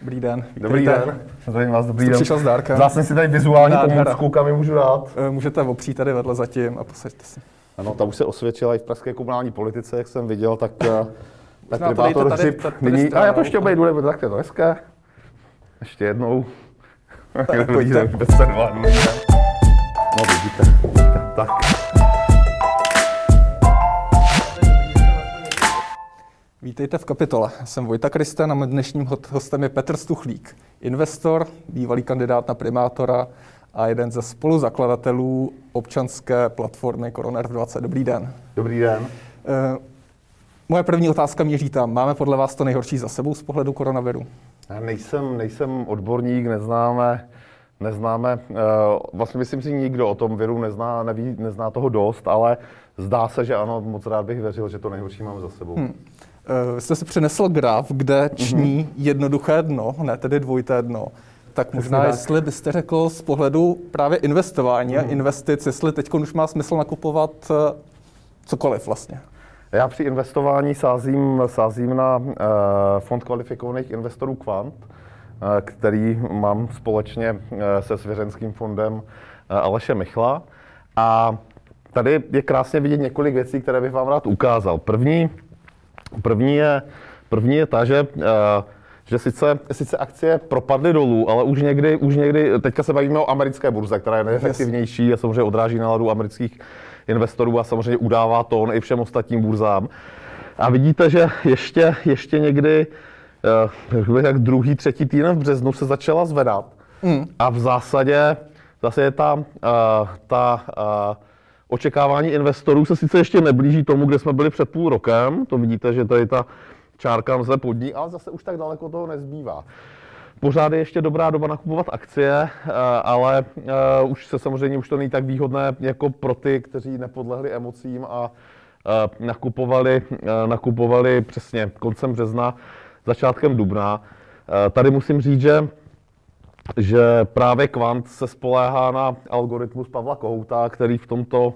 Dobrý den. Dobrý den. Zdravím vás, dobrý Jste den. přišel s dárkem. Vzal jsem si tady vizuální Nádhera. pomůcku, kam ji můžu dát. Eh, Můžete opřít tady vedle zatím a posaďte si. Ano, ta už se osvědčila i v pražské komunální politice, jak jsem viděl, tak eh, tak tady- Hřib tady- tady nyní... A já to ještě obejdu, nebo tak to je to hezké. Ještě jednou. Dobrý pojďte. No vidíte, tak. Vítejte v kapitole. Jsem Vojta Kristen a mým dnešním hostem je Petr Stuchlík, investor, bývalý kandidát na primátora a jeden ze spoluzakladatelů občanské platformy Koroner 20. Dobrý den. Dobrý den. Eh, Moje první otázka míří tam. Máme podle vás to nejhorší za sebou z pohledu koronaviru? Já nejsem, nejsem odborník, neznáme, neznáme, eh, vlastně myslím si nikdo o tom viru nezná, neví, nezná toho dost, ale zdá se, že ano, moc rád bych věřil, že to nejhorší máme za sebou. Hmm. Eh, Vy jste si přinesl graf, kde ční jednoduché dno, ne tedy dvojité dno. Tak možná, tak. jestli byste řekl z pohledu právě investování a investic, jestli teď už má smysl nakupovat eh, cokoliv vlastně. Já při investování sázím, sázím na uh, fond kvalifikovaných investorů Quant, uh, který mám společně uh, se svěřenským fondem uh, Aleše Michla. A tady je krásně vidět několik věcí, které bych vám rád ukázal. První, první, je, první je ta, že, uh, že sice, sice akcie propadly dolů, ale už někdy, už někdy, teďka se bavíme o americké burze, která je nejefektivnější a samozřejmě odráží náladu amerických investorů a samozřejmě udává tón i všem ostatním burzám. A vidíte, že ještě, ještě někdy, eh, jak druhý, třetí týden v březnu se začala zvedat. Mm. A v zásadě, v zásadě ta, eh, ta eh, očekávání investorů se sice ještě neblíží tomu, kde jsme byli před půl rokem. To vidíte, že tady ta čárka zde pod ní, ale zase už tak daleko toho nezbývá. Pořád je ještě dobrá doba nakupovat akcie, eh, ale eh, už se samozřejmě už to není tak výhodné jako pro ty, kteří nepodlehli emocím a eh, nakupovali, nakupovali přesně koncem března, začátkem dubna. Tady musím říct, že že právě Kvant se spoléhá na algoritmus Pavla Kohouta, který v tomto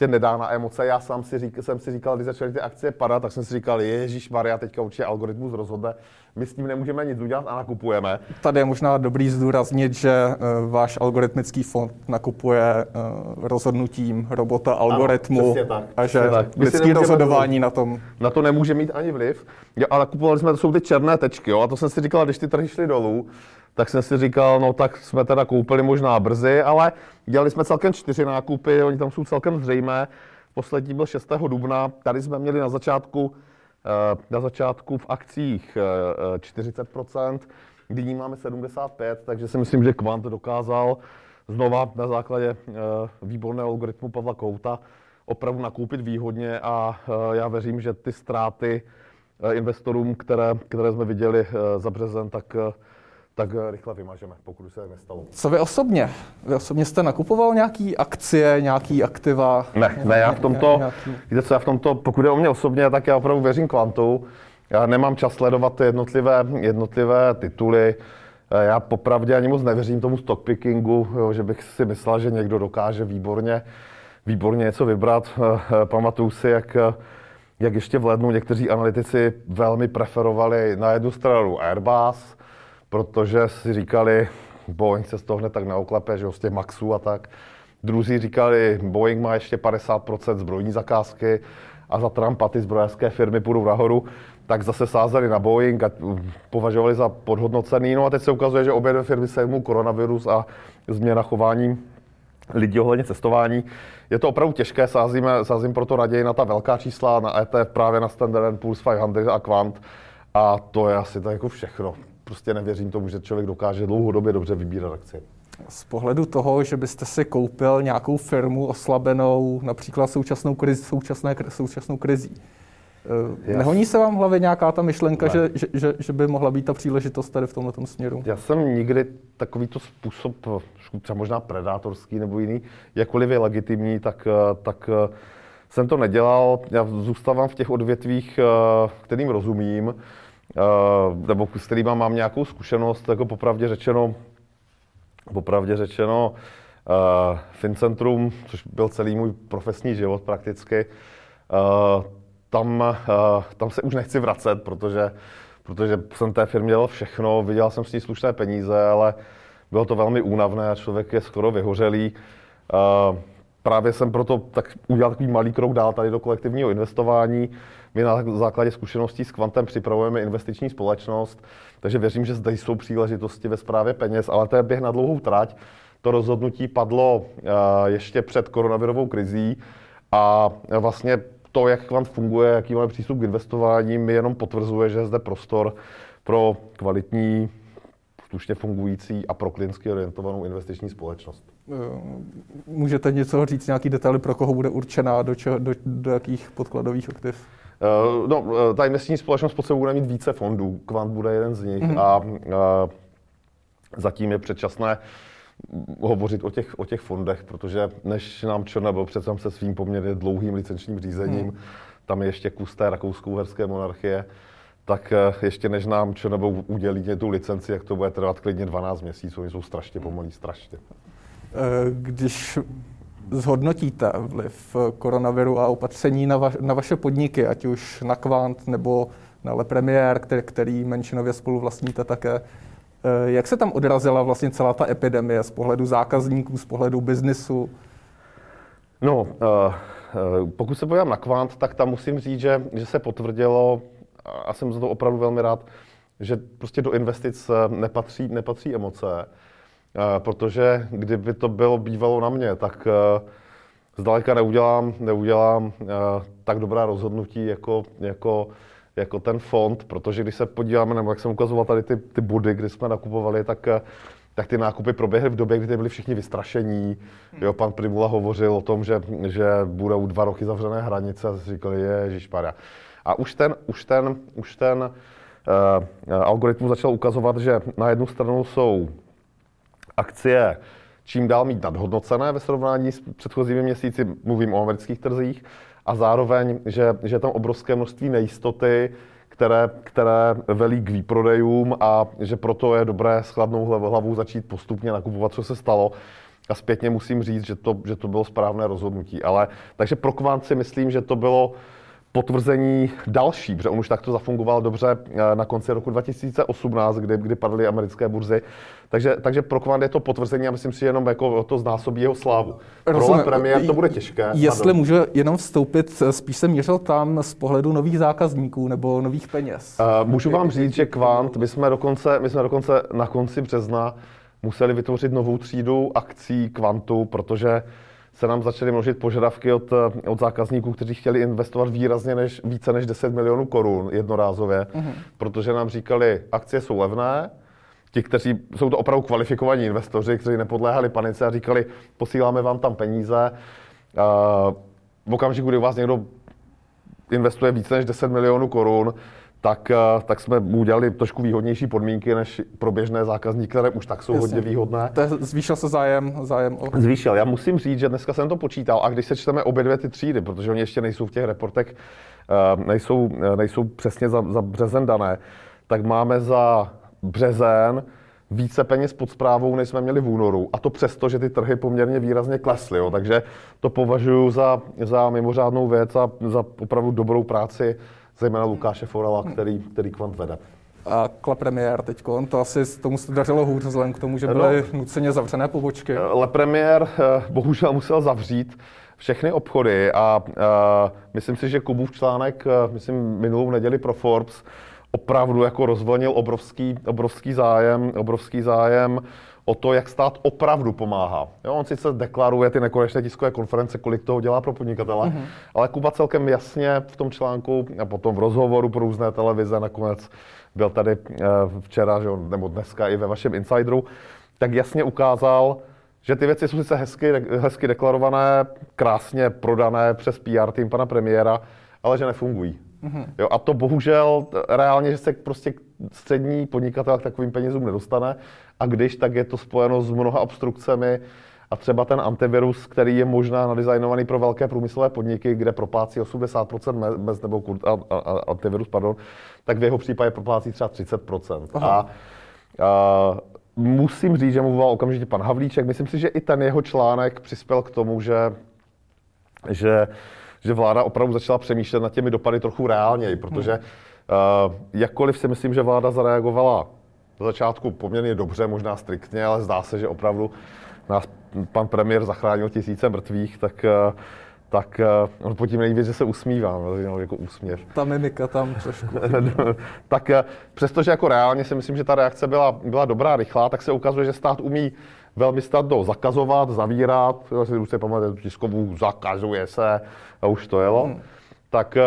prostě nedá na emoce. Já sám si řík, jsem si říkal, když začaly ty akcie padat, tak jsem si říkal, Ježíš Maria, teďka určitě algoritmus rozhodne. My s tím nemůžeme nic udělat a nakupujeme. Tady je možná dobrý zdůraznit, že eh, váš algoritmický fond nakupuje eh, rozhodnutím robota algoritmu přesně tak, a že tak. Lidský nemůžeme rozhodování na tom Na to nemůže mít ani vliv. Jo, ale kupovali jsme, to jsou ty černé tečky, jo, a to jsem si říkal, když ty trhy šly dolů, tak jsem si říkal, no tak jsme teda koupili možná brzy, ale dělali jsme celkem čtyři nákupy, oni tam jsou celkem zřejmé. Poslední byl 6. dubna, tady jsme měli na začátku, eh, na začátku v akcích eh, eh, 40%, nyní máme 75%, takže si myslím, že Kvant dokázal znova na základě eh, výborného algoritmu Pavla Kouta opravdu nakoupit výhodně a eh, já věřím, že ty ztráty eh, investorům, které, které jsme viděli eh, za březen, tak, eh, tak eh, rychle vymažeme, pokud se nestalo. Co vy osobně? Vy osobně jste nakupoval nějaký akcie, nějaký aktiva? Ne, ne, já v tomto, Nějaký- víte co, já v tomto, pokud je o mě osobně, tak já opravdu věřím kvantu. Já nemám čas sledovat ty jednotlivé, jednotlivé tituly. Eh, Já popravdě ani moc nevěřím tomu stockpickingu, jo, že bych si myslel, že někdo dokáže výborně, výborně něco vybrat. Eh, Pamatuju si, jak, jak ještě v lednu někteří analytici velmi preferovali na jednu stranu Airbus, protože si říkali, Boeing se z toho hned tak neoklepe, že jo, z těch Maxů a tak. Druzí říkali, Boeing má ještě 50% zbrojní zakázky a za Trumpa ty zbrojařské firmy půjdou nahoru, tak zase sázeli na Boeing a považovali za podhodnocený. No a teď se ukazuje, že obě dvě firmy se mu koronavirus a změna chování lidí ohledně cestování. Je to opravdu těžké, sázíme, sázím proto raději na ta velká čísla, na ETF, právě na Standard Poor's 500 a Quant. A to je asi tak jako všechno. Prostě nevěřím tomu, že člověk dokáže dlouhodobě dobře vybírat akcie. Z pohledu toho, že byste si koupil nějakou firmu oslabenou například současnou, krizi, současné, současnou krizí. Yes. Jas- Nehoní se vám v hlavě nějaká ta myšlenka, Ne. že, že, že, by mohla být ta příležitost tady v tomto směru? Já jsem nikdy takovýto způsob, třeba možná predátorský nebo jiný, jakkoliv je legitimní, tak, eh, tak eh, jsem to nedělal. Já zůstávám v těch odvětvích, eh, kterým rozumím, eh, nebo s kterými mám nějakou zkušenost, jako popravdě řečeno, popravdě řečeno, uh, Fincentrum, což byl celý můj profesní život prakticky, uh, tam, uh, tam se už nechci vracet, protože, protože jsem té firmě dělal všechno, vydělal jsem s ní slušné peníze, ale bylo to velmi únavné a člověk je skoro vyhořelý. Uh, právě jsem proto tak udělal takový malý krok dál tady do kolektivního investování. My na základě zkušeností s Quantem připravujeme investiční společnost, takže věřím, že zde jsou příležitosti ve správě peněz, ale to je běh na dlouhou trať. To rozhodnutí padlo uh, ještě před koronavirovou krizí a vlastně to, jak Quant funguje, jaký máme přístup k investování, mi jenom potvrzuje, že je zde prostor pro kvalitní, slušně fungující a pro klientsky orientovanou investiční společnost. Eh, můžete něco říct, nějaký detaily, pro koho bude určená, do, čeho, do, do jakých podkladových aktiv? Uh, no, eh, ta investiční společnost pod sebou bude mít více fondů, Kvant bude jeden z nich mm-hmm. a uh, zatím je předčasné hovořit o těch, o těch fondech, protože než nám byl přece se svým poměrně dlouhým licenčním řízením, hmm. tam je ještě kus té rakouskou-herské monarchie, tak ještě než nám Černobou udělí tu licenci, jak to bude trvat klidně 12 měsíců, oni jsou strašně pomalí, strašně. Eh, když zhodnotíte vliv koronaviru a opatření na, va- na vaše podniky, ať už na Quant nebo na Le Premier, který, který menšinově spolu vlastníte také, eh, jak se tam odrazila vlastně celá ta epidemie z pohledu zákazníků, z pohledu biznisu? No, pokud se podívám na Quant, tak tam musím říct, že, že se potvrdilo, a jsem za to opravdu velmi rád, že prostě do investic nepatří, nepatří emoce protože kdyby to bylo bývalo na mě, tak eh, zdaleka neudělám, neudělám eh, tak dobrá rozhodnutí jako, jako, jako ten fond, protože když se podíváme, nebo jak jsem ukazoval tady ty, ty body, kdy jsme nakupovali, tak eh, tak ty nákupy proběhly v době, kdy byli všichni vystrašení. Jo, pan Primula hovořil o tom, že, že budou dva roky zavřené hranice a říkali, ježišmarja. A už ten, už ten, už ten uh, algoritmus začal ukazovat, že na jednu stranu jsou akcie čím dál mít nadhodnocené ve srovnání s předchozími měsíci, mluvím o amerických trzích, a zároveň, že, že je tam obrovské množství nejistoty, které, které velí k výprodejům a že proto je dobré s chladnou hlavou začít postupně nakupovat, co se stalo. A zpětně musím říct, že to, že to bylo správné rozhodnutí. Ale, takže pro kvant myslím, že to bylo potvrzení další, protože on už takto zafungoval dobře eh, na konci roku 2018, kdy, kdy padly americké burzy. Takže, takže pro Kvant je to potvrzení a myslím si, že jenom jako to znásobí jeho slávu. Pro premiér to bude těžké. Jestli můžu jenom vstoupit, eh, spíš jsem měřil tam z pohledu nových zákazníků nebo nových peněz. Uh, můžu vám říct, že Kvant, my jsme dokonce, my jsme dokonce na konci března museli vytvořit novou třídu akcí Kvantu, protože se nám začaly množit požadavky od, od zákazníků, kteří chtěli investovat výrazně než, více než 10 milionů korun jednorázově, uh-huh. protože nám říkali, akcie jsou levné, ti, kteří jsou to opravdu kvalifikovaní investoři, kteří nepodléhali panice a říkali, posíláme vám tam peníze. Uh, v okamžiku, kdy u vás někdo investuje více než 10 milionů korun, tak, eh, tak jsme udělali trošku výhodnější podmínky než pro běžné zákazníky, které už tak jsou Jasně. hodně výhodné. To je, zvýšil se zájem, zájem o... Zvýšil. Já musím říct, že dneska jsem to počítal a když se čteme obě dvě ty třídy, protože oni ještě nejsou v těch reportech, eh, nejsou, eh, nejsou přesně za, za březen dané, tak máme za březen více peněz pod zprávou, než jsme měli v únoru. A to přesto, že ty trhy poměrně výrazně klesly. Jo. Takže to považuji za, za mimořádnou věc a za opravdu dobrou práci zejména Lukáše Forela, který, který kvant vede. A Kla Premier teď, to asi tomu se dařilo hůř, vzhledem k tomu, že byly no, nuceně zavřené pobočky. Le Premier eh, bohužel musel zavřít všechny obchody a uh, myslím si, že Kubův článek, uh, myslím minulou neděli pro Forbes, opravdu jako rozvolnil obrovský, obrovský zájem, obrovský zájem o to, jak stát opravdu pomáhá. Jo, on sice deklaruje ty nekonečné tiskové konference, kolik toho dělá pro podnikatele, mm-hmm. ale Kuba celkem jasně v tom článku a potom v rozhovoru pro různé televize nakonec byl tady eh, včera, že, nebo dneska i ve vašem Insideru, tak jasně ukázal, že ty věci jsou sice hezky, hezky deklarované, krásně prodané přes PR tým pana premiéra, ale že nefungují. Mm-hmm. Jo, a to bohužel reálně, že se prostě střední podnikatel k takovým penězům nedostane a když, tak je to spojeno s mnoha obstrukcemi a třeba ten antivirus, který je možná nadizajnovaný pro velké průmyslové podniky, kde proplácí 80% bez nebo kur, a, a, a, antivirus, pardon, tak v jeho případě proplácí třeba 30%. A, a musím říct, že volal okamžitě pan Havlíček. Myslím si, že i ten jeho článek přispěl k tomu, že, že, že vláda opravdu začala přemýšlet nad těmi dopady trochu reálněji, protože hmm jakkoliv si myslím, že vláda zareagovala do začátku poměrně dobře, možná striktně, ale zdá se, že opravdu nás pan premiér zachránil tisíce mrtvých, tak tak uh, on pod tím nejvíc, že se usmívá, no, jako úsměv. Ta mimika tam trošku. tak uh, přestože jako reálně si myslím, že ta reakce byla, byla dobrá, rychlá, tak se ukazuje, že stát umí velmi snadno zakazovat, zavírat, si už se pamatuje tiskovou, zakazuje se a už to jelo. Hmm. Tak,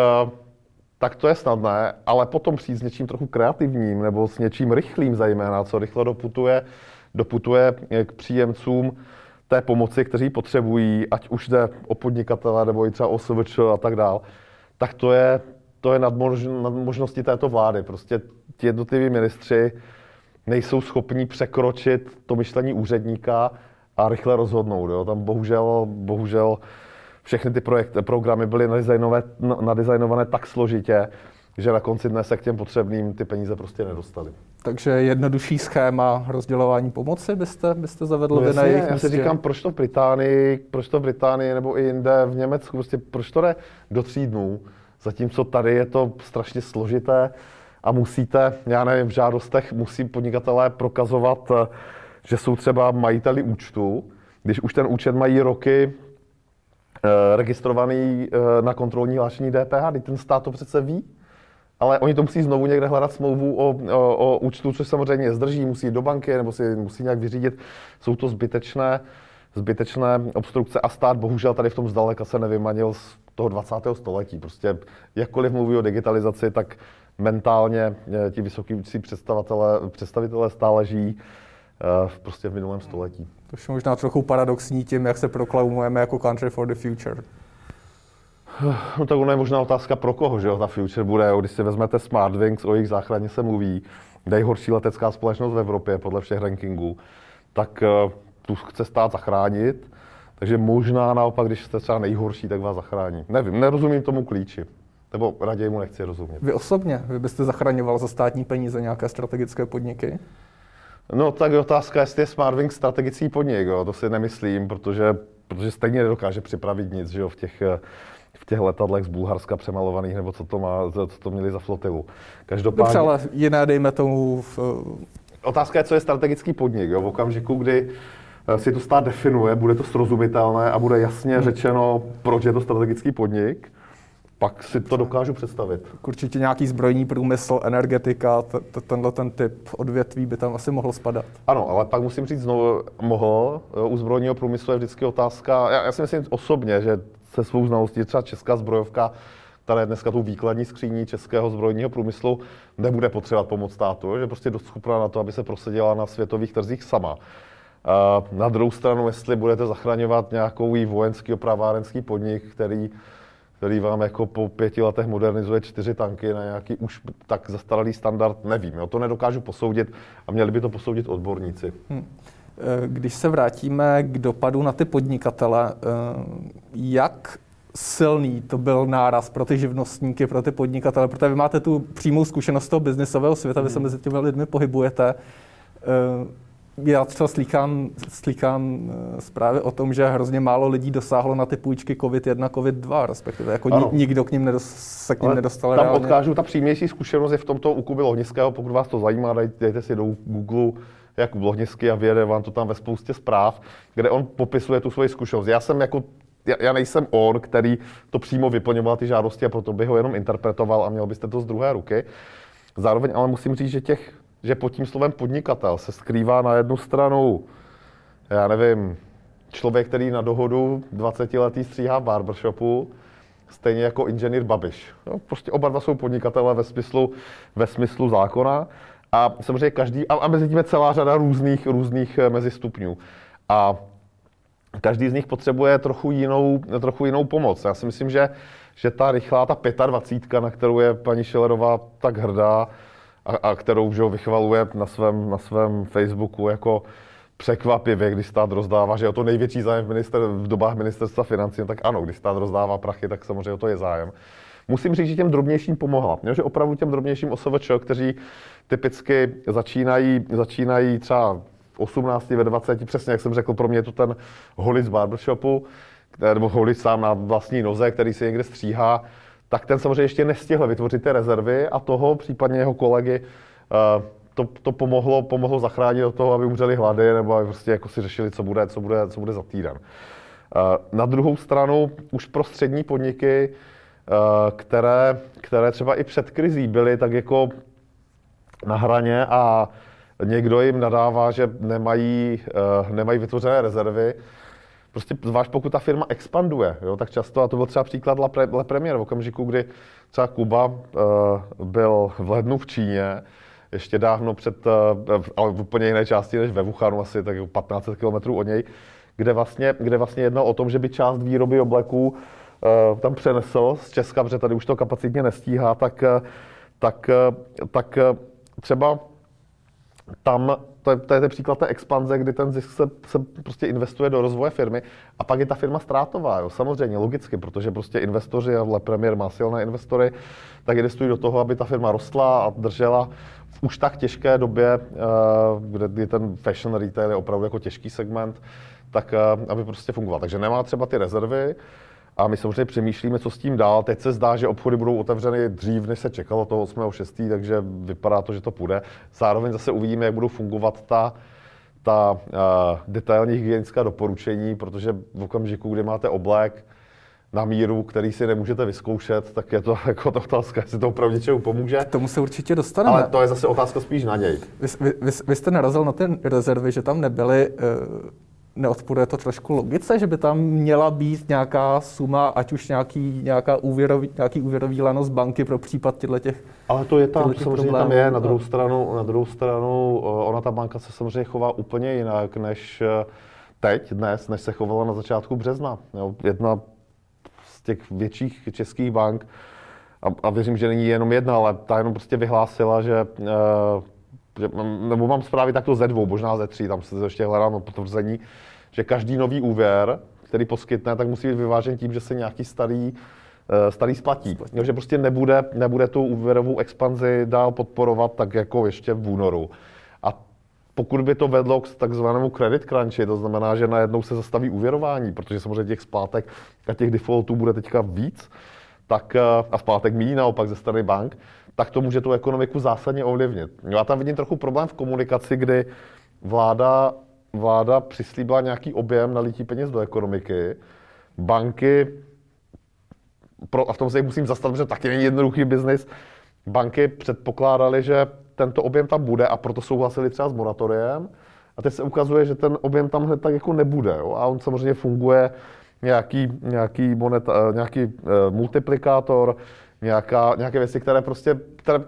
tak to je snadné, ale potom přijít s něčím trochu kreativním nebo s něčím rychlým zejména, co rychle doputuje, doputuje k příjemcům, té pomoci, kteří potřebují, ať už jde o podnikatele nebo i třeba o SVČ a tak dál, tak to je, to je nad, mož, nad možnosti této vlády. Prostě ti jednotliví ministři nejsou schopni překročit to myšlení úředníka a rychle rozhodnout. Jo. Tam bohužel, bohužel všechny ty projekty, programy byly nadizajnované, nadizajnované tak složitě, že na konci dne se k těm potřebným ty peníze prostě nedostali. Takže jednodušší schéma rozdělování pomoci byste, byste zavedl no, vy na jejich Já si říkám, proč to v Británii, proč to v Británii nebo i jinde v Německu, prostě proč to jde do tří dnů, zatímco tady je to strašně složité a musíte, já nevím, v žádostech musí podnikatelé prokazovat, že jsou třeba majiteli účtu, když už ten účet mají roky registrovaný eh, na kontrolní hlášení DPH, když ten stát to přece ví ale oni to musí znovu někde hledat smlouvu o, o, o účtu, což samozřejmě zdrží, musí jít do banky nebo si musí nějak vyřídit. Jsou to zbytečné, zbytečné obstrukce a stát bohužel tady v tom zdaleka se nevymanil z toho 20. století. Prostě jakkoliv mluví o digitalizaci, tak mentálně eh, ti vysoký představitelé, představitelé stále žijí prostě v minulém století. To je možná trochu paradoxní tím, jak se proklamujeme jako country for the future. No tak ono je možná otázka pro koho, že jo, ta future bude, když si vezmete Smartwings, o jejich záchraně se mluví, nejhorší letecká společnost v Evropě podle všech rankingů, tak uh, tu chce stát zachránit, takže možná naopak, když jste třeba nejhorší, tak vás zachrání. Nevím, nerozumím tomu klíči. Nebo raději mu nechci rozumět. Vy osobně, vy byste zachraňoval za státní peníze nějaké strategické podniky? No tak je otázka, jestli je Smartwings strategický podnik, jo, to si nemyslím, protože, protože stejně nedokáže připravit nic že jo, v těch v těch letadlech z Bulharska přemalovaných, nebo co to, má, co to měli za flotilu. Každopádně... Dobře, ale jiné, dejme tomu... V... Otázka je, co je strategický podnik. Jo? V okamžiku, kdy eh, si to stát definuje, bude to srozumitelné a bude jasně hmm. řečeno, proč je to strategický podnik, pak si to dokážu představit. Určitě nějaký zbrojní průmysl, energetika, tenhle ten typ odvětví by tam asi mohl spadat. Ano, ale pak musím říct znovu, mohl. U zbrojního průmyslu je vždycky otázka, já, já si myslím osobně, že se svou znalostí třeba česká zbrojovka, která je dneska tou výkladní skříní českého zbrojního průmyslu, nebude potřebovat pomoc státu, že prostě dost schopná na to, aby se prosadila na světových trzích sama. Na druhou stranu, jestli budete zachraňovat nějakou vojenský opravárenský podnik, který, který vám jako po pěti letech modernizuje čtyři tanky na nějaký už tak zastaralý standard, nevím. Jo, to nedokážu posoudit a měli by to posoudit odborníci. Hmm. Eh, když se vrátíme k dopadu na ty podnikatele, eh, jak silný to byl náraz pro ty živnostníky, pro ty podnikatele, protože vy máte tu přímou zkušenost toho biznisového světa, vy se mhm. mezi těmi lidmi pohybujete. Eh, já třeba slýchám, slýchám zprávy o tom, že hrozně málo lidí dosáhlo na ty půjčky COVID-1, COVID-2, respektive jako ano. nikdo k ním nedos, se k ním Ale nedostal Tam reálně. odkážu, ta přímější zkušenost je v tomto u Kuby Lohnického, pokud vás to zajímá, dejte si do Google jak Lohnisky a vyjede vám to tam ve spoustě zpráv, kde on popisuje tu svoji zkušenost. Já jsem jako já, já nejsem on, který to přímo vyplňoval ty žádosti a proto bych ho jenom interpretoval a měl byste to z druhé ruky. Zároveň ale musím říct, že, těch, že pod tím slovem podnikatel se skrývá na jednu stranu, já nevím, člověk, který na dohodu 20 letý stříhá v barbershopu, stejně jako inženýr Babiš. No, prostě oba dva jsou podnikatele ve smyslu, ve smyslu zákona. A samozřejmě každý, a, a mezi tím je celá řada různých, různých eh, mezistupňů. A každý z nich potřebuje trochu jinou, trochu jinou pomoc. Já si myslím, že, že ta rychlá, ta 25, na kterou je paní Šilerová tak hrdá a, a kterou že vychvaluje na svém, na svém Facebooku jako překvapivě, když stát rozdává, že je to největší zájem v, minister, v dobách ministerstva financí, no tak ano, když stát rozdává prachy, tak samozřejmě to je zájem. Musím říct, že těm drobnějším pomohla. že opravdu těm drobnějším OSVČ, kteří typicky začínají, začínají třeba v 18, ve 20, přesně jak jsem řekl, pro mě je to ten holic barbershopu, nebo holic sám na vlastní noze, který si někde stříhá, tak ten samozřejmě ještě nestihl vytvořit ty rezervy a toho, případně jeho kolegy, eh, to, to pomohlo, pomohlo zachránit do toho, aby umřeli hlady, nebo aby prostě jako si řešili, co bude, co bude, co bude za týden. Eh, na druhou stranu už pro střední podniky, eh, které, které třeba i před krizí byly tak jako na hraně a někdo jim nadává, že nemají, nemají vytvořené rezervy, prostě zvlášť pokud ta firma expanduje, jo, tak často, a to byl třeba příklad La, Pre, La Premier v okamžiku, kdy třeba Kuba uh, byl v lednu v Číně, ještě dávno před, uh, ale v úplně jiné části než ve Wuhanu, asi tak 15 km od něj, kde vlastně, kde vlastně jednal o tom, že by část výroby obleků uh, tam přenesl z Česka, protože tady už to kapacitně nestíhá, tak, tak, tak třeba tam to je, to je ten příklad té expanze, kdy ten zisk se, se prostě investuje do rozvoje firmy a pak je ta firma ztrátová, jo, samozřejmě, logicky, protože prostě investoři, a Le Premier má silné investory, tak investují do toho, aby ta firma rostla a držela v už tak těžké době, eh, kde, kdy ten fashion retail je opravdu jako těžký segment, tak eh, aby prostě fungoval. Takže nemá třeba ty rezervy, a my samozřejmě přemýšlíme, co s tím dál. Teď se zdá, že obchody budou otevřeny dřív, než se čekalo toho 8.6., takže vypadá to, že to půjde. Zároveň zase uvidíme, jak budou fungovat ta, ta uh, detailní hygienická doporučení, protože v okamžiku, kdy máte oblek na míru, který si nemůžete vyzkoušet, tak je to jako to otázka, jestli to opravdu něčemu pomůže. K tomu se určitě dostaneme. Ale to je zase otázka spíš na něj. Vy, vy, vy, vy jste narazil na ty rezervy, že tam nebyly uh neodporuje to trošku logice, že by tam měla být nějaká suma, ať už nějaký, nějaká úvěrový, nějaký úvěrový lano z banky pro případ těchto těch Ale to je tam, samozřejmě problémů. tam je, na druhou stranu, na druhou stranu, eh, ona ta banka se samozřejmě chová úplně jinak, než eh, teď, dnes, než se chovala na začátku března. Jo, jedna z těch větších českých bank, a, a věřím, že není jenom jedna, ale ta jenom prostě vyhlásila, že že, nebo mám zprávy takto ze dvou, možná ze tří, tam se ještě hledám potvrzení, že každý nový úvěr, který poskytne, tak musí být vyvážen tím, že se nějaký starý, eh, starý splatí. Jo, že prostě nebude, nebude tu úvěrovou expanzi dál podporovat tak jako ještě v únoru. A pokud by to vedlo k takzvanému credit crunchi, to znamená, že najednou se zastaví úvěrování, protože samozřejmě těch splátek a těch defaultů bude teďka víc, tak, eh, a splátek míní naopak ze strany bank, tak to může tu ekonomiku zásadně ovlivnit. Já tam vidím trochu problém v komunikaci, kdy vláda, vláda přislíbila nějaký objem nalití peněz do ekonomiky, banky, pro, a v tom se jich musím zastat, protože taky není jednoduchý biznis, banky předpokládaly, že tento objem tam bude a proto souhlasili třeba s moratoriem. A teď se ukazuje, že ten objem tam hned tak jako nebude. Jo? A on samozřejmě funguje nějaký, nějaký, monet, eh, nějaký uh, multiplikátor, nějaká, nějaké věci, které prostě které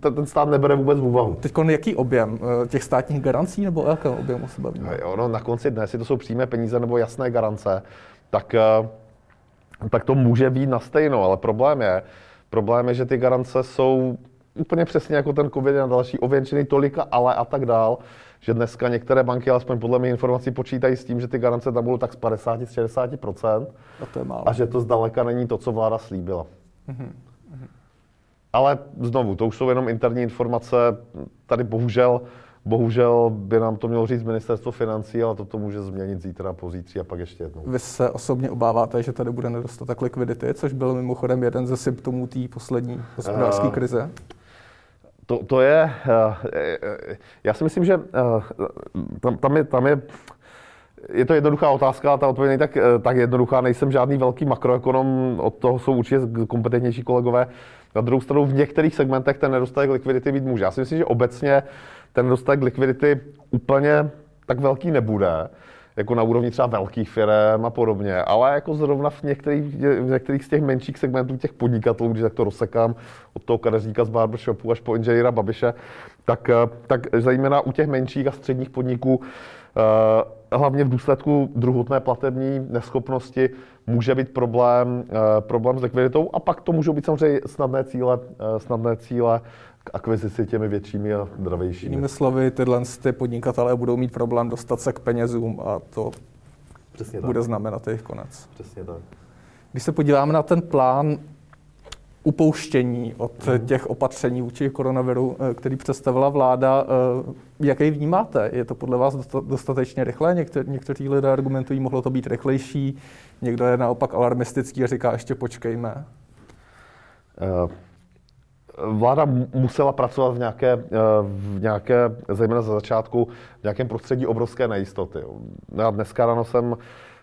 ten stát nebere vůbec v úvahu. Teď jaký objem? Eh, těch státních garancí nebo jakého objemu se bavíme? Jo, no, na konci dne, jestli to jsou přímé peníze nebo jasné garance, tak, eh, tak to může být na stejno, ale problém je, problém je, že ty garance jsou úplně přesně jako ten covid na další ověnčený tolika ale a tak dál, že dneska některé banky, alespoň podle mých informací, počítají s tím, že ty garance tam budou tak z 50-60%. A to je málo. A že to zdaleka není to, co vláda slíbila. Mm-hmm. Ale znovu, to už jsou jenom interní informace. Tady bohužel, bohužel by nám to mělo říct ministerstvo financí, ale toto může změnit zítra, pozítří a pak ještě jednou. Vy se osobně obáváte, že tady bude nedostatek likvidity, což byl mimochodem jeden ze symptomů té poslední hospodářské uh, krize? To, to je, uh, já si myslím, že uh, tam, tam, je, tam je je to jednoduchá otázka, ta odpověď není tak, tak jednoduchá, nejsem žádný velký makroekonom, od toho jsou určitě kompetentnější kolegové. Na druhou stranu v některých segmentech ten nedostatek likvidity být může. Já si myslím, že obecně ten nedostatek likvidity úplně tak velký nebude, jako na úrovni třeba velkých firm a podobně, ale jako zrovna v některých, v některých z těch menších segmentů těch podnikatelů, když tak to rozsekám od toho kadeřníka z barbershopu až po inženýra Babiše, tak, tak zejména u těch menších a středních podniků eh, hlavně v důsledku druhotné platební neschopnosti může být problém, eh, problém s likviditou a pak to můžou být samozřejmě snadné cíle, eh, snadné cíle k akvizici těmi většími a zdravějšími. Jinými slovy, tyhle ty podnikatelé budou mít problém dostat se k penězům a to Přesně bude tak. znamenat jejich konec. Přesně tak. Když se podíváme na ten plán upouštění od mm. těch opatření vůči koronaviru, eh, který představila vláda. Eh, jak jej vnímáte? Je to podle vás dostatečně rychlé? Někter- někteří lidé argumentují, mohlo to být rychlejší, někdo je naopak alarmistický a říká, ještě počkejme. vláda musela pracovat v nějaké, v nějaké, zejména za začátku, v nějakém prostředí obrovské nejistoty. Já dneska ráno jsem,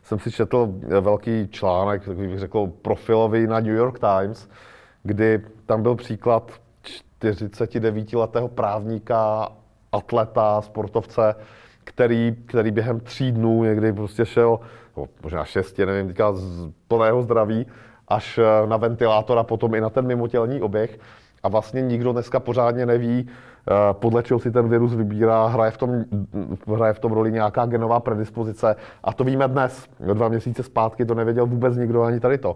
jsem si četl velký článek, takový bych řekl profilový na New York Times, kdy tam byl příklad 49-letého právníka, atleta, sportovce, který, který během tří dnů někdy prostě šel, no, možná šesti, nevím, teďka z plného zdraví, až eh, na ventilátor a potom i na ten mimotělní oběh. A vlastně nikdo dneska pořádně neví, eh, podle čeho si ten virus vybírá, hraje v tom, hraje v tom roli nějaká genová predispozice. A to víme dnes. Dva měsíce zpátky to nevěděl vůbec nikdo ani tady to.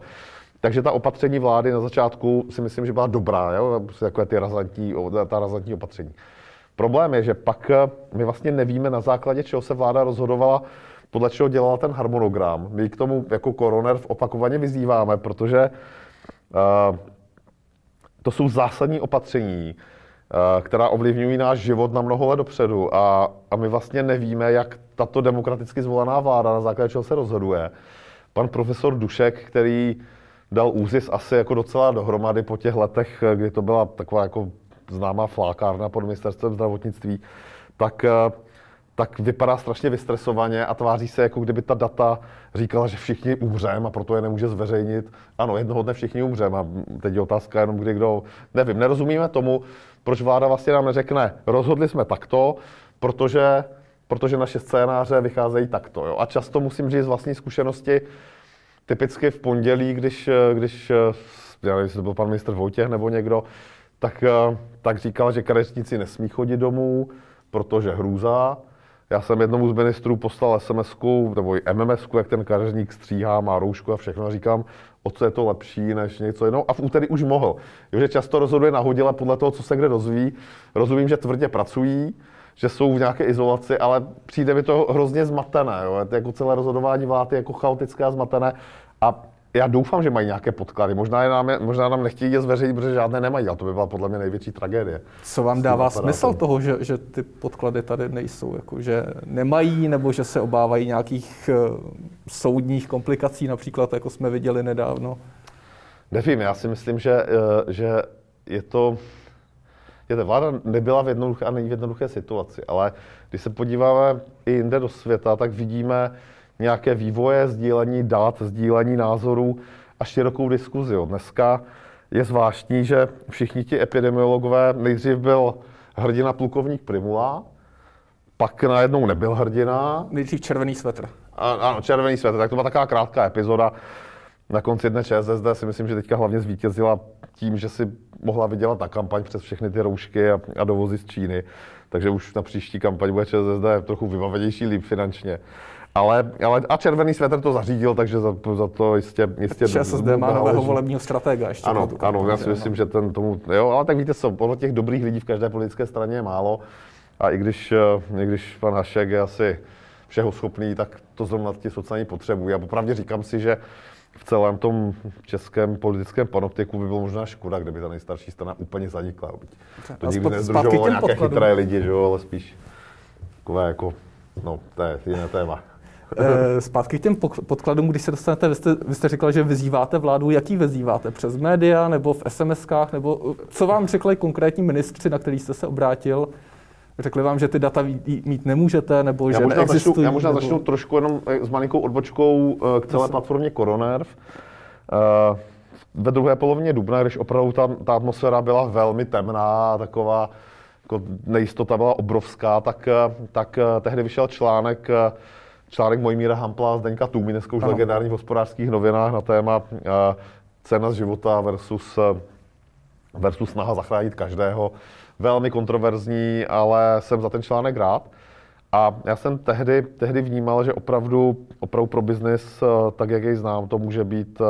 Takže ta opatření vlády na začátku si myslím, že byla dobrá, jo? Takové ty razantní, ta razantní opatření. Problém je, že pak eh, my vlastně nevíme na základě čeho se vláda rozhodovala, podle čeho dělala ten harmonogram. My k tomu jako koroner opakovaně vyzýváme, protože uh, to jsou zásadní opatření, uh, která ovlivňují náš život na mnoho let dopředu a, a my vlastně nevíme, jak tato demokraticky zvolená vláda na základě čeho se rozhoduje. Pan profesor Dušek, který dal úzis asi jako docela dohromady po těch letech, kdy to byla taková jako známá flákárna pod ministerstvem zdravotnictví, tak, eh, tak vypadá strašně vystresovaně a tváří se, jako kdyby ta data říkala, že všichni umřeme a proto je nemůže zveřejnit. Ano, jednoho dne všichni umřeme a teď je otázka jenom, kdy kdo, nevím, nerozumíme tomu, proč vláda vlastně nám neřekne, rozhodli jsme takto, protože, protože naše scénáře vycházejí takto. Jo? A často musím říct z vlastní zkušenosti, typicky v pondělí, když, když já nevím, jestli to byl pan ministr Vojtěch nebo někdo, tak, tak říkal, že kadeřníci nesmí chodit domů, protože hrůza. Já jsem jednomu z ministrů poslal sms nebo mms jak ten kadeřník stříhá, má roušku a všechno. A říkám, o co je to lepší než něco jiného. A v úterý už mohl. Jo, že často rozhoduje nahodile podle toho, co se kde dozví. Rozumím, že tvrdě pracují, že jsou v nějaké izolaci, ale přijde mi to hrozně zmatené. Jo? Jako celé rozhodování vlády jako chaotické a zmatené. A já doufám, že mají nějaké podklady. Možná, je nám, možná nám nechtějí je zveřejnit, protože žádné nemají, ale to by byla podle mě největší tragédie. Co vám dává smysl toho, že, že ty podklady tady nejsou? Jako, že nemají, nebo že se obávají nějakých uh, soudních komplikací, například, jako jsme viděli nedávno? Nevím, já si myslím, že, uh, že je to... Je to vláda nebyla v jednoduché a není v jednoduché situaci, ale když se podíváme i jinde do světa, tak vidíme, nějaké vývoje, sdílení dat, sdílení názorů a širokou diskuzi. Dneska je zvláštní, že všichni ti epidemiologové, nejdřív byl hrdina plukovník Primula, pak najednou nebyl hrdina. Nejdřív červený svetr. A, ano, červený svetr. Tak to byla taková krátká epizoda. Na konci dne ČSSD si myslím, že teďka hlavně zvítězila tím, že si mohla vydělat na kampaň přes všechny ty roušky a, a dovozy z Číny. Takže už na příští kampaň bude ČSSD trochu vybavenější líp finančně. Ale, ale a červený svetr to zařídil, takže za, za to jistě... jistě ČSSD má nového volebního stratega ještě. Ano, ano, já si myslím, že ten tomu... Jo, ale tak víte co, podle těch dobrých lidí v každé politické straně je málo. A i když, eh, i když pan Hašek je asi všeho schopný, tak to zrovna ti sociální potřebují. A popravdě říkám si, že v celém tom českém politickém panoptiku by bylo možná škoda, kdyby ta nejstarší strana úplně zanikla. To nikdy nezdružovalo nějaké podkladům. chytré lidi, že jo, ale spíš takové jako, no, to je jiné téma. Eh, zpátky k těm podkladům, když se dostanete, vy jste, vy jste říkal, že vyzýváte vládu, jaký vyzýváte? Přes média nebo v SMS-kách? Nebo co vám řekli konkrétní ministři, na který jste se obrátil? Řekli vám, že ty data mít nemůžete, nebo já že možná neexistují? Začnu, já možná nebo... začnu trošku jenom eh, s malinkou odbočkou eh, k celé platformě Coronerv. Ve druhé polovině dubna, když opravdu ta, ta atmosféra byla velmi temná, taková jako nejistota byla obrovská, tak, tak tehdy vyšel článek článek Mojmíra Hampla a Zdeňka Tůmy, dneska už v legendárních hospodářských novinách na téma cena života versus, versus snaha zachránit každého. Velmi kontroverzní, ale jsem za ten článek rád. A já jsem tehdy, tehdy vnímal, že opravdu, opravdu pro biznis, tak jak jej znám, to může být,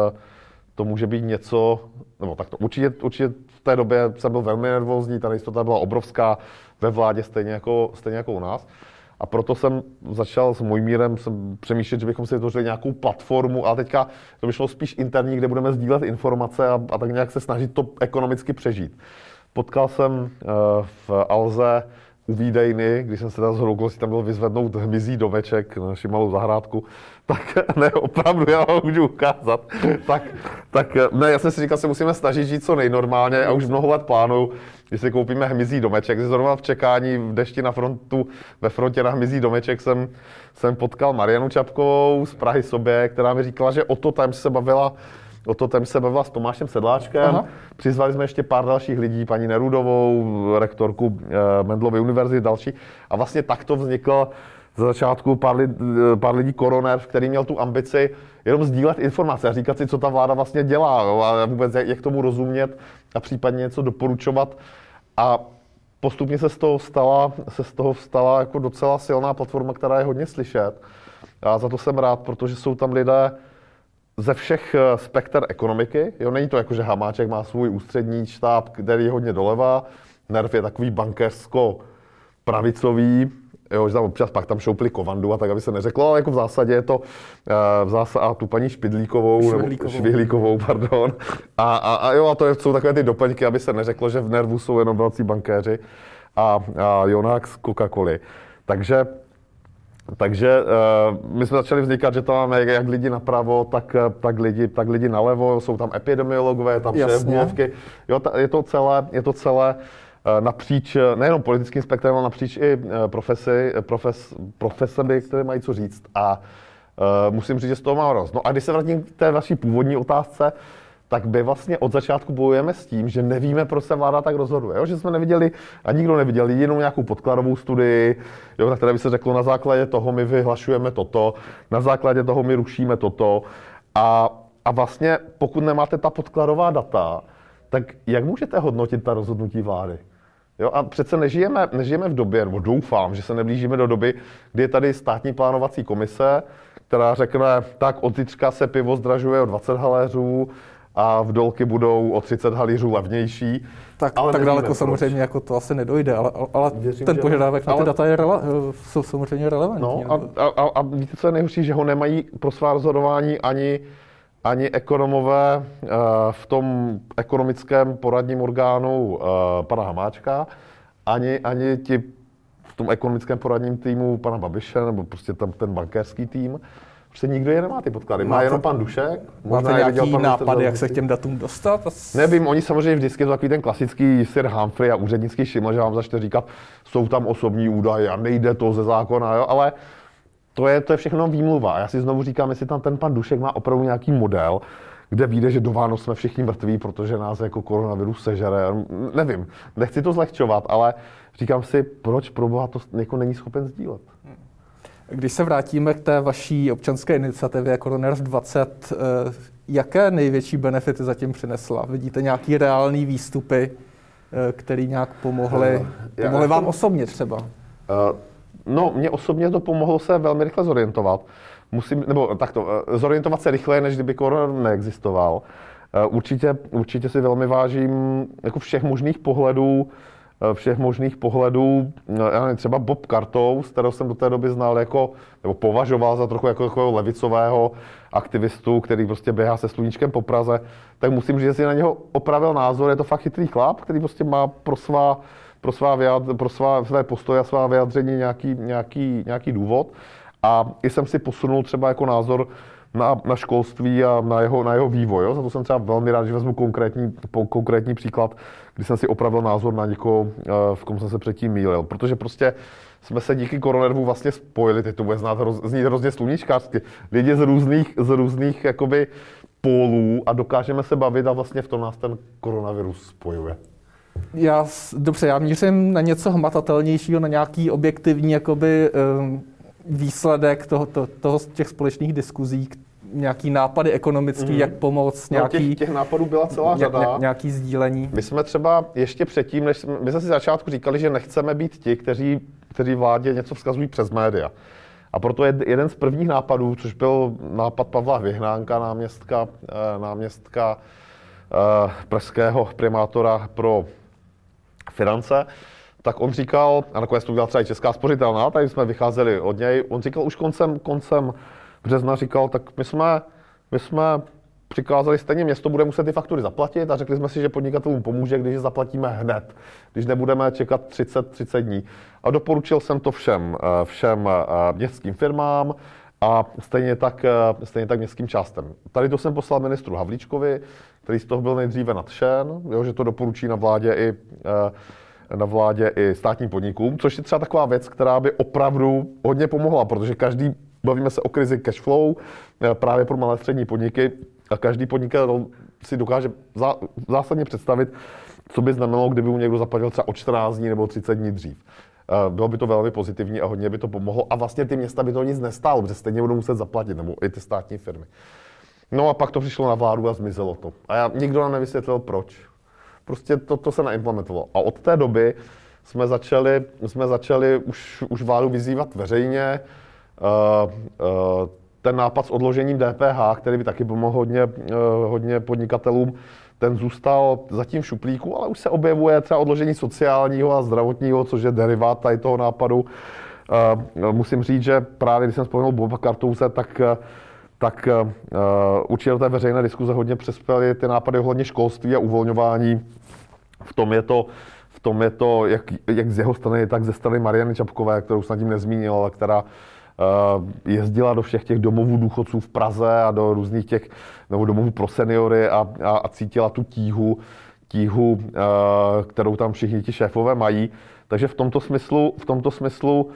to může být něco, nebo tak to určitě, určitě v té době jsem byl velmi nervózní, ta nejistota byla obrovská ve vládě, stejně jako, stejně jako u nás. A proto jsem začal s Mojmírem jsem přemýšlet, že bychom si vytvořili nějakou platformu, a teďka to by šlo spíš interní, kde budeme sdílet informace a, a tak nějak se snažit to ekonomicky přežít. Potkal jsem uh, v Alze u Výdejny, když jsem se tam zhodou tam byl vyzvednout hmyzí domeček na naši malou zahrádku, tak ne, opravdu, já ho můžu ukázat. tak, tak ne, já jsem si říkal, že musíme snažit žít co nejnormálně a už mnoho let plánu, když si koupíme hmyzí domeček. Zrovna v čekání v dešti na frontu, ve frontě na hmyzí domeček jsem, jsem potkal Marianu Čapkovou z Prahy sobě, která mi říkala, že o to tam se bavila O to tam se bavila s Tomášem Sedláčkem. Aha. Přizvali jsme ještě pár dalších lidí, paní Nerudovou, rektorku eh, Mendlovy univerzity, další. A vlastně takto vznikl za začátku pár, lid, eh, pár lidí koroner, který měl tu ambici jenom sdílet informace a říkat si, co ta vláda vlastně dělá jo, a vůbec jak, jak tomu rozumět a případně něco doporučovat. A postupně se z toho stala, se z toho stala jako docela silná platforma, která je hodně slyšet. A za to jsem rád, protože jsou tam lidé, ze všech eh, spekter ekonomiky. Jo, není to jako, že Hamáček má svůj ústřední štáb, který je hodně doleva. NERV je takový bankéřsko pravicový, jo, že tam občas pak tam šoupli kovandu a tak, aby se neřeklo, ale jako v zásadě je to uh, v zásadě, a tu paní Špidlíkovou, Švihlíkovou, nebo Švihlíkovou pardon. A, a, a, jo, a to jsou takové ty doplňky, aby se neřeklo, že v Nervu jsou jenom velcí bankéři a, a Jonák z Coca-Coly. Takže takže uh, my jsme začali vznikat, že tam máme jak lidi napravo, tak, eh, tak, lidi, tak lidi nalevo, jsou tam epidemiologové, tam šéfmluvky. Jo, ta, je to celé, je to celé uh, napříč, nejenom politickým spektrem, ale napříč i uh, profesi, profes, profesemi, které mají co říct. A uh, musím říct, že z toho mám roz. No a když se vrátím k té vaší původní otázce, tak my vlastně od začátku bojujeme s tím, že nevíme, proč se vláda tak rozhoduje. Jo? Že jsme neviděli, a nikdo neviděl jenom nějakou podkladovou studii, jo, na které by se řeklo, na základě toho my vyhlašujeme toto, na základě toho my rušíme toto. A, a vlastně, pokud nemáte ta podkladová data, tak jak můžete hodnotit ta rozhodnutí vlády? Jo, a přece nežijeme, nežijeme v době, nebo doufám, že se neblížíme do doby, kdy je tady státní plánovací komise, která řekne, tak od se pivo zdražuje o 20 haléřů, a v dolky budou o 30 halířů levnější. Tak, ale tak daleko proč. samozřejmě jako to asi nedojde, ale, ale Věřím, ten požadavek na ty data je rele, jsou samozřejmě relevantní. No, a, a, a víte, co je nejhorší, že ho nemají pro svá rozhodování ani, ani ekonomové uh, v tom ekonomickém poradním orgánu uh, pana Hamáčka, ani, ani ti v tom ekonomickém poradním týmu pana Babiše, nebo prostě tam ten bankéřský tým. Prostě nikdo je nemá ty podklady. Má, má jenom pan Dušek. Máte nějaký pan nápad, jak se k těm datům dostat? Nevím, oni samozřejmě vždycky to takový ten klasický Sir Humphrey a úřednický šiml, že vám začne říkat, jsou tam osobní údaje a nejde to ze zákona, jo? ale to je, to je všechno výmluva. Já si znovu říkám, jestli tam ten pan Dušek má opravdu nějaký model, kde vyjde, že do Vánoc jsme všichni mrtví, protože nás jako koronavirus sežere. Nevím, nechci to zlehčovat, ale říkám si, proč pro Boha to jako není schopen sdílet. Když se vrátíme k té vaší občanské iniciativě Coroners 20, eh, jaké největší benefity zatím přinesla? Vidíte nějaký reální výstupy, eh, které nějak pomohly, eh, pomohly vám osobně třeba? No, mně osobně to pomohlo se velmi rychle zorientovat. Musím, nebo takto, zorientovat se rychleji, než kdyby korona neexistoval. Určitě, určitě si velmi vážím jako všech možných pohledů, všech možných pohledů. No, já nevím, třeba Bob Kartou, z kterého jsem do té doby znal jako, nebo považoval za trochu jako, jako levicového aktivistu, který prostě běhá se sluníčkem po Praze, tak musím říct, že si na něho opravil názor. Je to fakt chytrý chlap, který prostě má pro svá, pro svá, vyjad, pro svá své postoje a svá vyjadření nějaký, nějaký, nějaký důvod. A i jsem si posunul třeba jako názor na, na školství a na jeho, na jeho vývoj. Jo? Za to jsem třeba velmi rád, že vezmu konkrétní, konkrétní příklad, kdy jsem si opravil názor na někoho, eh, v kom jsem se předtím mýlil. Protože prostě jsme se díky koronervu vlastně spojili, teď to bude znát hroz, znít hrozně sluníčkářsky, lidi z různých, z různých jakoby pólů a dokážeme se bavit a vlastně v tom nás ten koronavirus spojuje. Já, dobře, já mířím na něco hmatatelnějšího, na nějaký objektivní jakoby, um, výsledek toho, to, toho, těch společných diskuzí, nějaký nápady ekonomický, mm. jak pomoct, nějaký... No, těch, těch nápadů byla celá řada. Ně, nějaký sdílení. My jsme třeba ještě předtím, než jsme, my jsme si začátku říkali, že nechceme být ti, kteří, kteří vládě něco vzkazují přes média. A proto je jeden z prvních nápadů, což byl nápad Pavla Vyhnánka, náměstka, eh, náměstka eh, pražského primátora pro finance, tak on říkal, a nakonec to udělal třeba i Česká spořitelná, tady jsme vycházeli od něj, on říkal už koncem, koncem března, říkal, tak my jsme, my jsme přikázali stejně město bude muset ty faktury zaplatit a řekli jsme si, že podnikatelům pomůže, když je zaplatíme hned, když nebudeme čekat 30-30 dní. A doporučil jsem to všem, eh, všem eh, městským firmám a stejně tak, eh, stejně tak městským částem. Tady to jsem poslal ministru Havlíčkovi, který z toho byl nejdříve nadšen, jo, že to doporučí na vládě i na vládě i státním podnikům, což je třeba taková věc, která by opravdu hodně pomohla, protože každý, bavíme se o krizi cash flow, právě pro malé střední podniky, a každý podnikatel si dokáže zásadně představit, co by znamenalo, kdyby mu někdo zaplatil třeba o 14 dní nebo 30 dní dřív. Bylo by to velmi pozitivní a hodně by to pomohlo. A vlastně ty města by to nic nestálo, protože stejně budou muset zaplatit, nebo i ty státní firmy. No a pak to přišlo na vládu a zmizelo to. A já, nikdo nám nevysvětlil, proč. Prostě to, to se neimplementovalo. A od té doby jsme začali, jsme začali už, už vládu vyzývat veřejně. Uh, uh, ten nápad s odložením DPH, který by taky pomohl hodně, uh, hodně podnikatelům, ten zůstal zatím v šuplíku, ale už se objevuje třeba odložení sociálního a zdravotního, což je derivát tady toho nápadu. Musím říct, že právě když jsem vzpomněl Boba Kartouze, tak tak uh, určitě do té veřejné diskuze hodně přespěly ty nápady ohledně školství a uvolňování. V tom je to, v tom je to jak, jak z jeho strany, tak ze strany Mariany Čapkové, kterou snad tím nezmínil, ale která uh, jezdila do všech těch domovů důchodců v Praze a do různých těch nebo domovů pro seniory a, a, a cítila tu tíhu, tíhu, kterou tam všichni ti šéfové mají. Takže v tomto smyslu, v tomto smyslu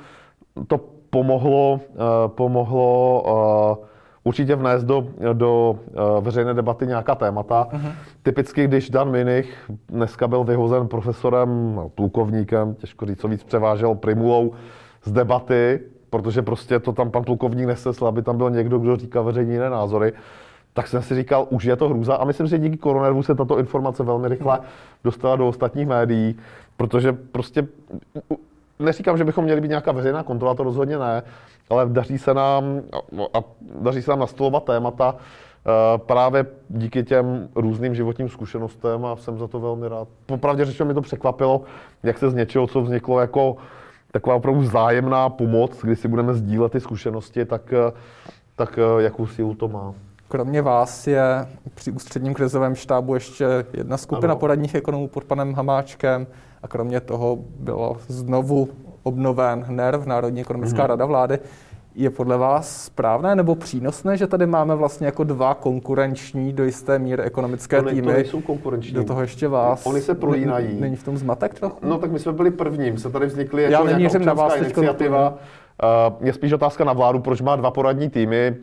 to pomohlo, pomohlo určitě vnést do, do uh, veřejné debaty nějaká témata. Uh-huh. Typicky, když Dan Minich dneska byl vyhozen profesorem, no, plukovníkem, těžko říct, co víc převážel Primulou z debaty, protože prostě to tam pan plukovník nesesl, aby tam byl někdo, kdo říká veřejně jiné názory, tak jsem si říkal, už je to hrůza. A myslím, že díky koronervu se tato informace velmi rychle dostala do ostatních médií, protože prostě neříkám, že bychom měli být nějaká veřejná kontrola, to rozhodně ne, ale daří se nám, a daří se nám nastolovat témata eh, právě díky těm různým životním zkušenostem a jsem za to velmi rád. Popravdě řečeno mi to překvapilo, jak se z něčeho, co vzniklo jako taková opravdu zájemná pomoc, kdy si budeme sdílet ty zkušenosti, tak, eh, tak eh, jakou sílu to má. Kromě vás je při ústředním krizovém štábu ještě jedna skupina ano. poradních ekonomů pod panem Hamáčkem a kromě toho bylo znovu obnoven NERV, Národní ekonomická hmm. rada vlády. Je podle vás správné nebo přínosné, že tady máme vlastně jako dva konkurenční do jisté míry ekonomické Oni týmy? To nejsou konkurenční. Do toho ještě vás. Oni se prolínají. Není v tom zmatek trochu? No tak my jsme byli prvním, se tady vznikly jako Já nějaká na vás iniciativa. Uh, je spíš otázka na vládu, proč má dva poradní týmy.